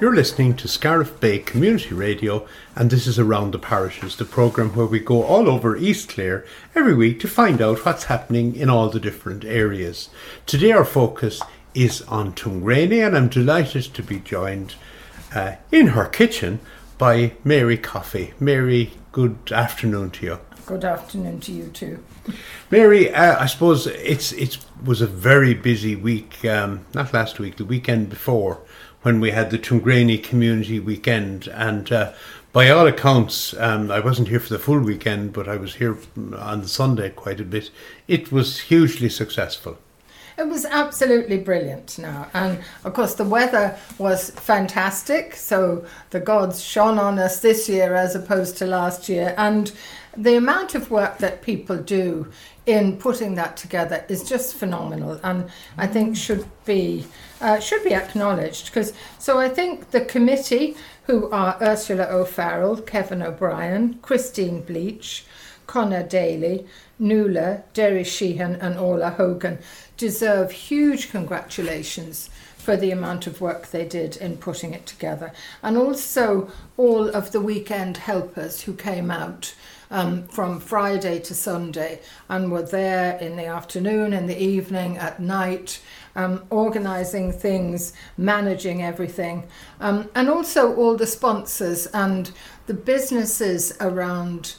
You're listening to Scariff Bay Community Radio, and this is Around the Parishes, the programme where we go all over East Clare every week to find out what's happening in all the different areas. Today, our focus is on Tuamgraney, and I'm delighted to be joined uh, in her kitchen by Mary Coffey. Mary, good afternoon to you. Good afternoon to you too. Mary, uh, I suppose it's it was a very busy week. Um, not last week, the weekend before when we had the Tuamgraney Community Weekend, and uh, by all accounts, um, I wasn't here for the full weekend, but I was here on the Sunday quite a bit. It was hugely successful. It was absolutely brilliant now. And of course, the weather was fantastic. So the gods shone on us this year as opposed to last year. And the amount of work that people do in putting that together is just phenomenal and I think should be uh, should be acknowledged because so I think the committee who are Ursula O'Farrell, Kevin O'Brien, Christine Bleach, Connor Daly, Nuala, Derry Sheehan and Orla Hogan deserve huge congratulations for the amount of work they did in putting it together. And also all of the weekend helpers who came out um, from Friday to Sunday and were there in the afternoon, in the evening, at night, um, organising things, managing everything, um, and also all the sponsors and the businesses around.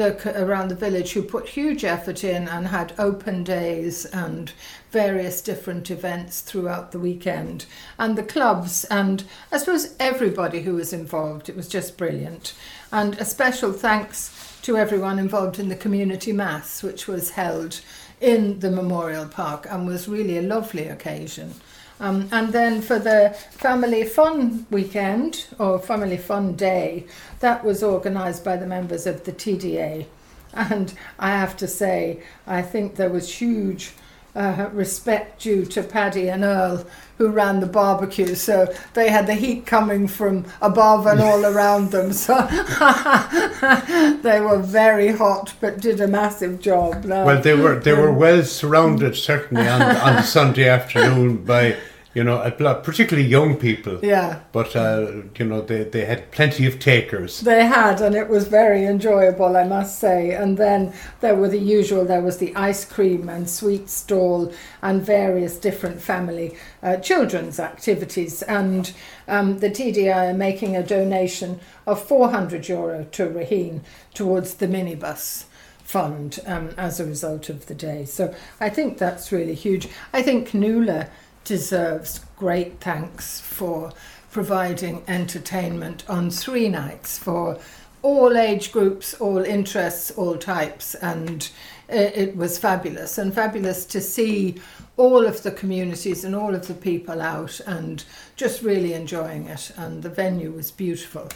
The, around the village who put huge effort in and had open days and various different events throughout the weekend and the clubs and I suppose everybody who was involved it was just brilliant and a special thanks to everyone involved in the community mass, which was held in the Memorial Park and was really a lovely occasion. Um, and then for the Family Fun Weekend or Family Fun Day, that was organised by the members of the TDA. And I have to say, I think there was huge uh, respect due to Paddy and Earl, who ran the barbecue. So they had the heat coming from above and all around them. So they were very hot, but did a massive job. well, they were they were well surrounded certainly on, on Sunday afternoon by you know, particularly young people. Yeah. But, uh, you know, they, they had plenty of takers. They had, and it was very enjoyable, I must say. And then there were the usual, there was the ice cream and sweet stall and various different family uh, children's activities. And um, the TDA are making a donation of 400 euro to Raheen towards the minibus fund um, as a result of the day. So I think that's really huge. I think Nuala deserves great thanks for providing entertainment on three nights for all age groups, all interests, all types, and it was fabulous and fabulous to see all of the communities and all of the people out and just really enjoying it. And the venue was beautiful.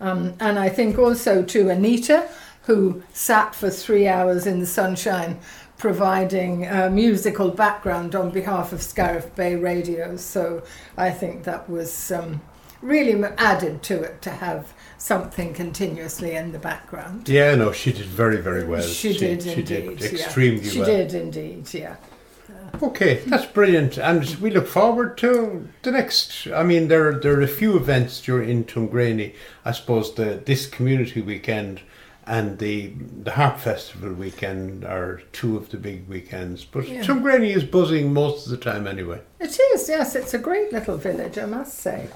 Um, and I think also to Anita, who sat for three hours in the sunshine providing a musical background on behalf of Scariff Bay Radio. So I think that was um, really added to it to have something continuously in the background. Yeah, no, she did very, very well. She, she did she indeed. Did extremely yeah. she well. She did indeed, yeah. Okay, that's brilliant, and we look forward to the next. I mean, there there are a few events during in Tuamgraney. I suppose the this community weekend and the the Harp Festival weekend are two of the big weekends. But yeah. Is buzzing most of the time anyway. It is, yes. It's a great little village, I must say.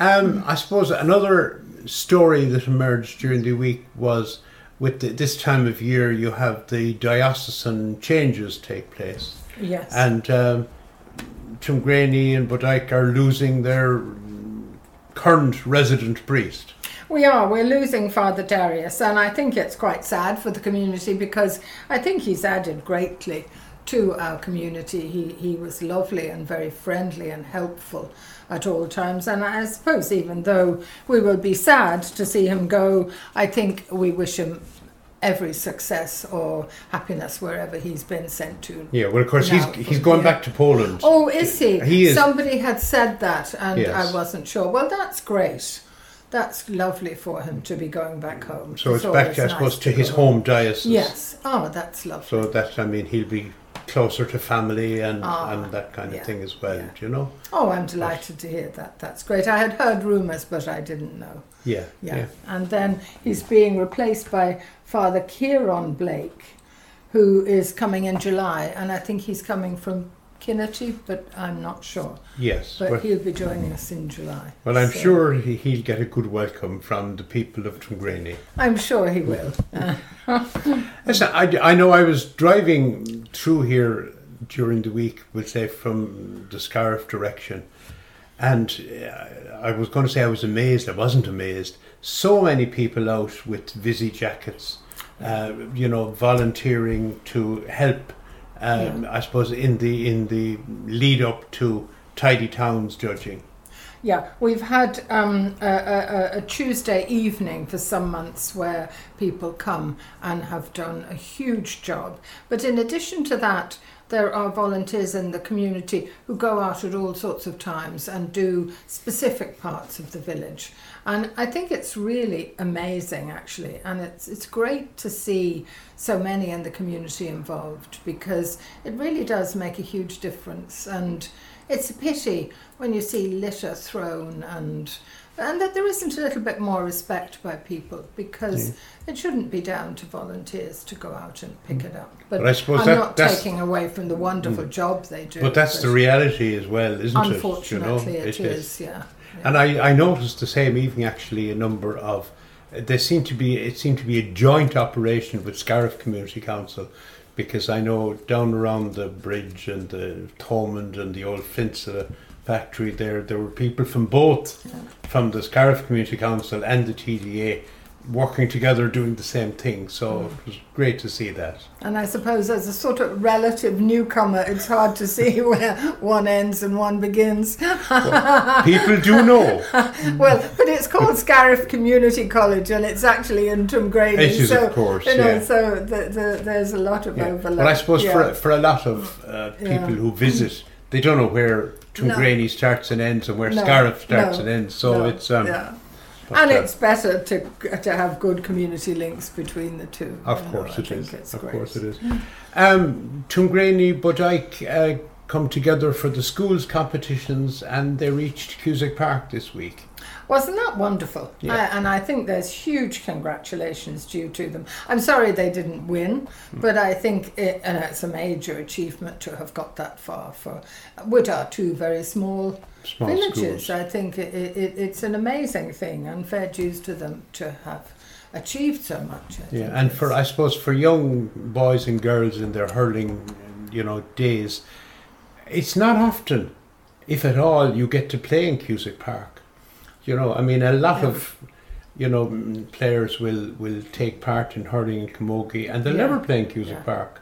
Um, I suppose another story that emerged during the week was with the, this time of year you have the diocesan changes take place. Yes. And um, and Bodyke are losing their current resident priest. We are. We're losing Father Darius, and I think it's quite sad for the community because I think he's added greatly to our community. He, he was lovely and very friendly and helpful at all times. And I suppose, even though we will be sad to see him go, I think we wish him every success or happiness wherever he's been sent to. Yeah, well, of course, he's he's going back to Poland. Oh, is he? He is. Somebody had said that, and yes. I wasn't sure. Well, that's great that's lovely for him to be going back home. So it's, it's back, I suppose, to, to his home diocese. Yes. Oh, that's lovely. So that I mean, he'll be closer to family and, Ah, and that kind of yeah, thing as well. yeah. You know. Oh, I'm delighted to hear that. That's great. I had heard rumours, but I didn't know. Yeah. Yeah. Yeah. And then he's being replaced by Father Kieron Blake, who is coming in July, and I think he's coming from Kinnitty, but I'm not sure. Yes. But he'll be joining us in July. well, I'm So- sure he, he'll get a good welcome from the people of Tuamgraney. I'm sure he will. Listen, I, I know I was driving through here during the week, we'll say from the Scariff direction, and uh, I was going to say I was amazed. I wasn't amazed. So many people out with Visi jackets, uh, you know, volunteering to help. Um, I suppose in the in the lead up to Tidy Towns judging. Yeah, we've had um, a, a, a Tuesday evening for some months where people come and have done a huge job. But in addition to that, there are volunteers in the community who go out at all sorts of times and do specific parts of the village. And I think it's really amazing, actually, and it's it's great to see so many in the community involved because it really does make a huge difference. And it's a pity when you see litter thrown and and that there isn't a little bit more respect by people because Yeah. it shouldn't be down to volunteers to go out and pick mm. it up. But, But I suppose I'm that- not taking away from the wonderful mm. job they do. But that's the reality as well, isn't it? You know, Unfortunately, it is. Yeah. yeah. And I, I noticed the same evening actually a number of there seemed to be it seemed to be a joint operation with Scariff Community Council because I know down around the bridge and the Thomond and the old Flintsa factory there there were people from both from the Scariff Community Council and the TDA working together doing the same thing so it was great to see that And I suppose as a sort of relative newcomer, it's hard to see where one ends and one begins. people do know well, but it's called Scariff Community College, and it's actually in Tuamgraney. It is, so, of course, You know, yeah. so the, the, there's a lot of Yeah. overlap. But I suppose yeah. for for a lot of uh, people who visit, they don't know where Tuamgraney starts and ends and where No, Scariff starts no, and ends. So No, it's um, yeah. and uh, it's better to to have good community links between the two. of you know, course I is. Of great. course it is. Um, Tungraney, Bodyke uh, come together for the schools competitions and they reached Cusack Park this week. Wasn't that wonderful? Yeah. I, and I think there's huge congratulations due to them. I'm sorry they didn't win, Hmm. but I think it, and it's a major achievement to have got that far for what are two very small, Small villages. schools. I think it, it, it's an amazing thing, and fair dues to them to have achieved so much. I Yeah, and for I suppose for young boys and girls in their hurling, you know, days, it's not often, if at all, you get to play in Cusack Park. You know, I mean, a lot Yeah. of, you know, players will will take part in hurling in Camogie, and they'll Yeah. never play in Cusack Yeah. Park.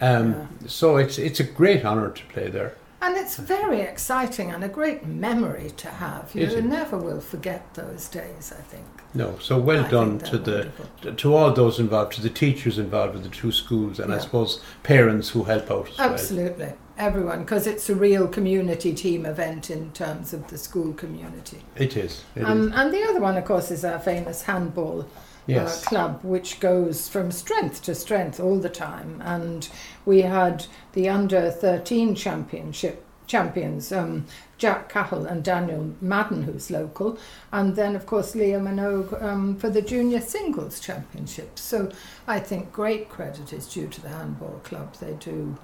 Um, So it's it's a great honour to play there. And it's very exciting and a great memory to have. You never will forget those days, I think. No, so well I done to they're the wonderful. to all those involved, to the teachers involved with the two schools, and I suppose parents who help out as well. Everyone, because it's a real community team event in terms of the school community. It is. It is. Um, and the other one, of course, is our famous handball Yes. uh, club, which goes from strength to strength all the time. And we had the under 13 championship champions, um, Jack Cahill and Daniel Madden, who's local, and then, of course, Leah Minogue um, for the junior singles championship. So I think great credit is due to the handball club. They do.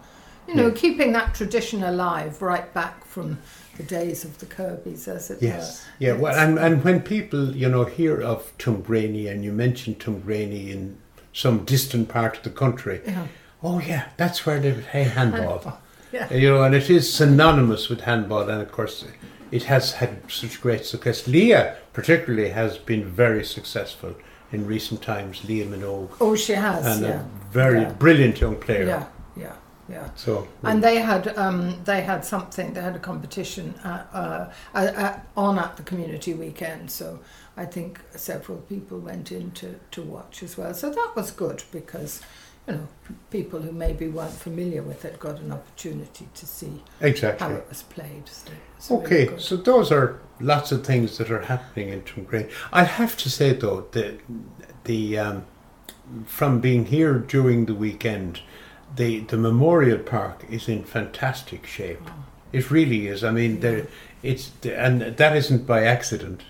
You know, Yeah. keeping that tradition alive right back from the days of the Kirby's, as it Yes. were. Yeah. Well, and, and when people, you know, hear of Tuamgraney and you mention Tuamgraney in some distant part of the country, Yeah. oh yeah, that's where they play handball. Yeah. You know, and it is synonymous with handball, and of course, it has had such great success. Leah, particularly, has been very successful in recent times. Leah Minogue, Oh, she has. and yeah. a very Yeah. brilliant young player. Yeah, yeah, yeah. So, And they had um, they had something. They had a competition uh, uh, uh, uh, on at the community weekend. So I think several people went in to, to watch as well. So that was good because you know people who maybe weren't familiar with it got an opportunity to see exactly. how it was played. So it was really Okay, good. so those are lots of things that are happening in Tuamgraney. I have to say though that the um, from being here during the weekend the the memorial park is in fantastic shape. Oh. It really is. I mean, there it's and that isn't by accident.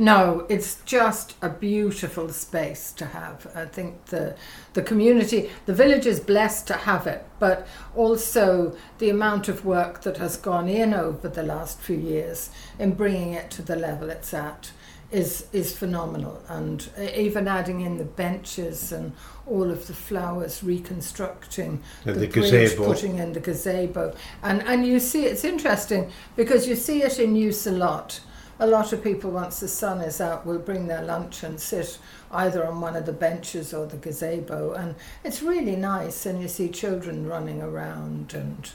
No, it's just a beautiful space to have. I think the the community, the village is blessed to have it, but also the amount of work that has gone in over the last few years in bringing it to the level it's at is is phenomenal. And even adding in the benches and all of the flowers, reconstructing the, the bridge, gazebo. putting in the gazebo, and and you see it's interesting because you see it in use a lot. A lot of people, once the sun is out, will bring their lunch and sit either on one of the benches or the gazebo, and it's really nice. And you see children running around, and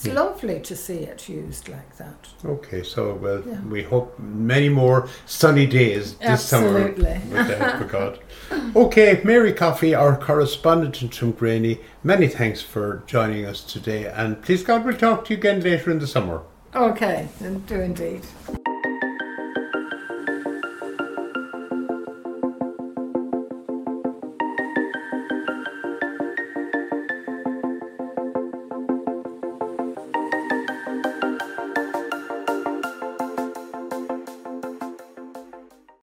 it's Yeah. lovely to see it used like that. Okay, so well, Yeah. we hope many more sunny days this summer with the help of God. Okay, Mary Coffey, our correspondent in Tuamgraney, many thanks for joining us today, and please God, we'll talk to you again later in the summer. Okay, and do indeed.